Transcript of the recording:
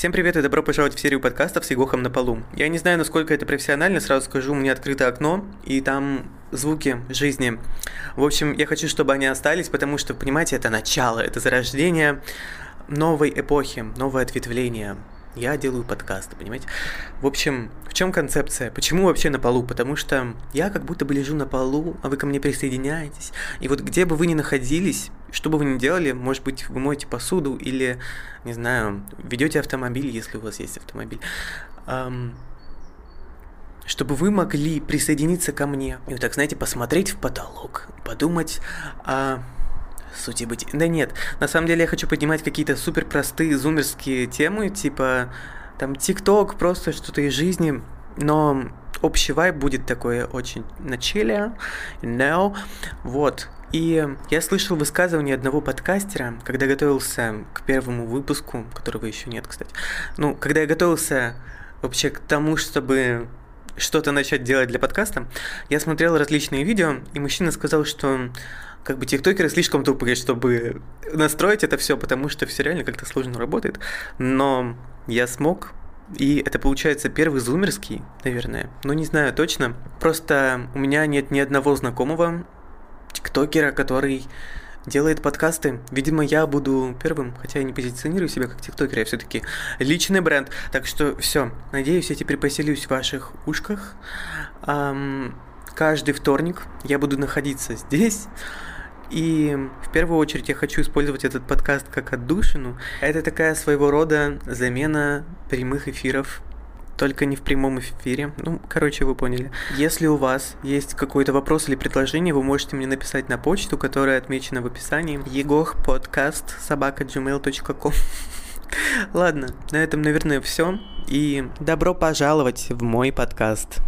Всем привет и добро пожаловать в серию подкастов с Егохом на полу. Я не знаю, насколько это профессионально, сразу скажу, у меня открыто окно, и там звуки жизни. В общем, я хочу, чтобы они остались, потому что, понимаете, это начало, это зарождение новой эпохи, новое ответвление. Я делаю подкасты, понимаете? В общем, в чем концепция? Почему вообще на полу? Потому что я как будто бы лежу на полу, а вы ко мне присоединяетесь. И вот где бы вы ни находились, что бы вы ни делали, может быть, вы моете посуду или, не знаю, ведете автомобиль, если у вас есть автомобиль. Эм, чтобы вы могли присоединиться ко мне и вот так, знаете, посмотреть в потолок, подумать о сути быть. Да нет, на самом деле я хочу поднимать какие-то супер простые зумерские темы, типа там ТикТок, просто что-то из жизни, но общий вайб будет такой очень на чиле, know? вот. И я слышал высказывание одного подкастера, когда готовился к первому выпуску, которого еще нет, кстати. Ну, когда я готовился вообще к тому, чтобы что-то начать делать для подкаста, я смотрел различные видео, и мужчина сказал, что как бы тиктокеры слишком тупые, чтобы настроить это все, потому что все реально как-то сложно работает. Но я смог, и это получается первый зумерский, наверное. Ну, не знаю точно. Просто у меня нет ни одного знакомого тиктокера, который делает подкасты. Видимо, я буду первым, хотя я не позиционирую себя как тиктокер, я все-таки личный бренд. Так что все, надеюсь, я теперь поселюсь в ваших ушках. Эм, каждый вторник я буду находиться здесь. И в первую очередь я хочу использовать этот подкаст как отдушину. Это такая своего рода замена прямых эфиров только не в прямом эфире. Ну, короче, вы поняли. Если у вас есть какой-то вопрос или предложение, вы можете мне написать на почту, которая отмечена в описании. Егох подкаст собака gmail.com Ладно, на этом, наверное, все. И добро пожаловать в мой подкаст.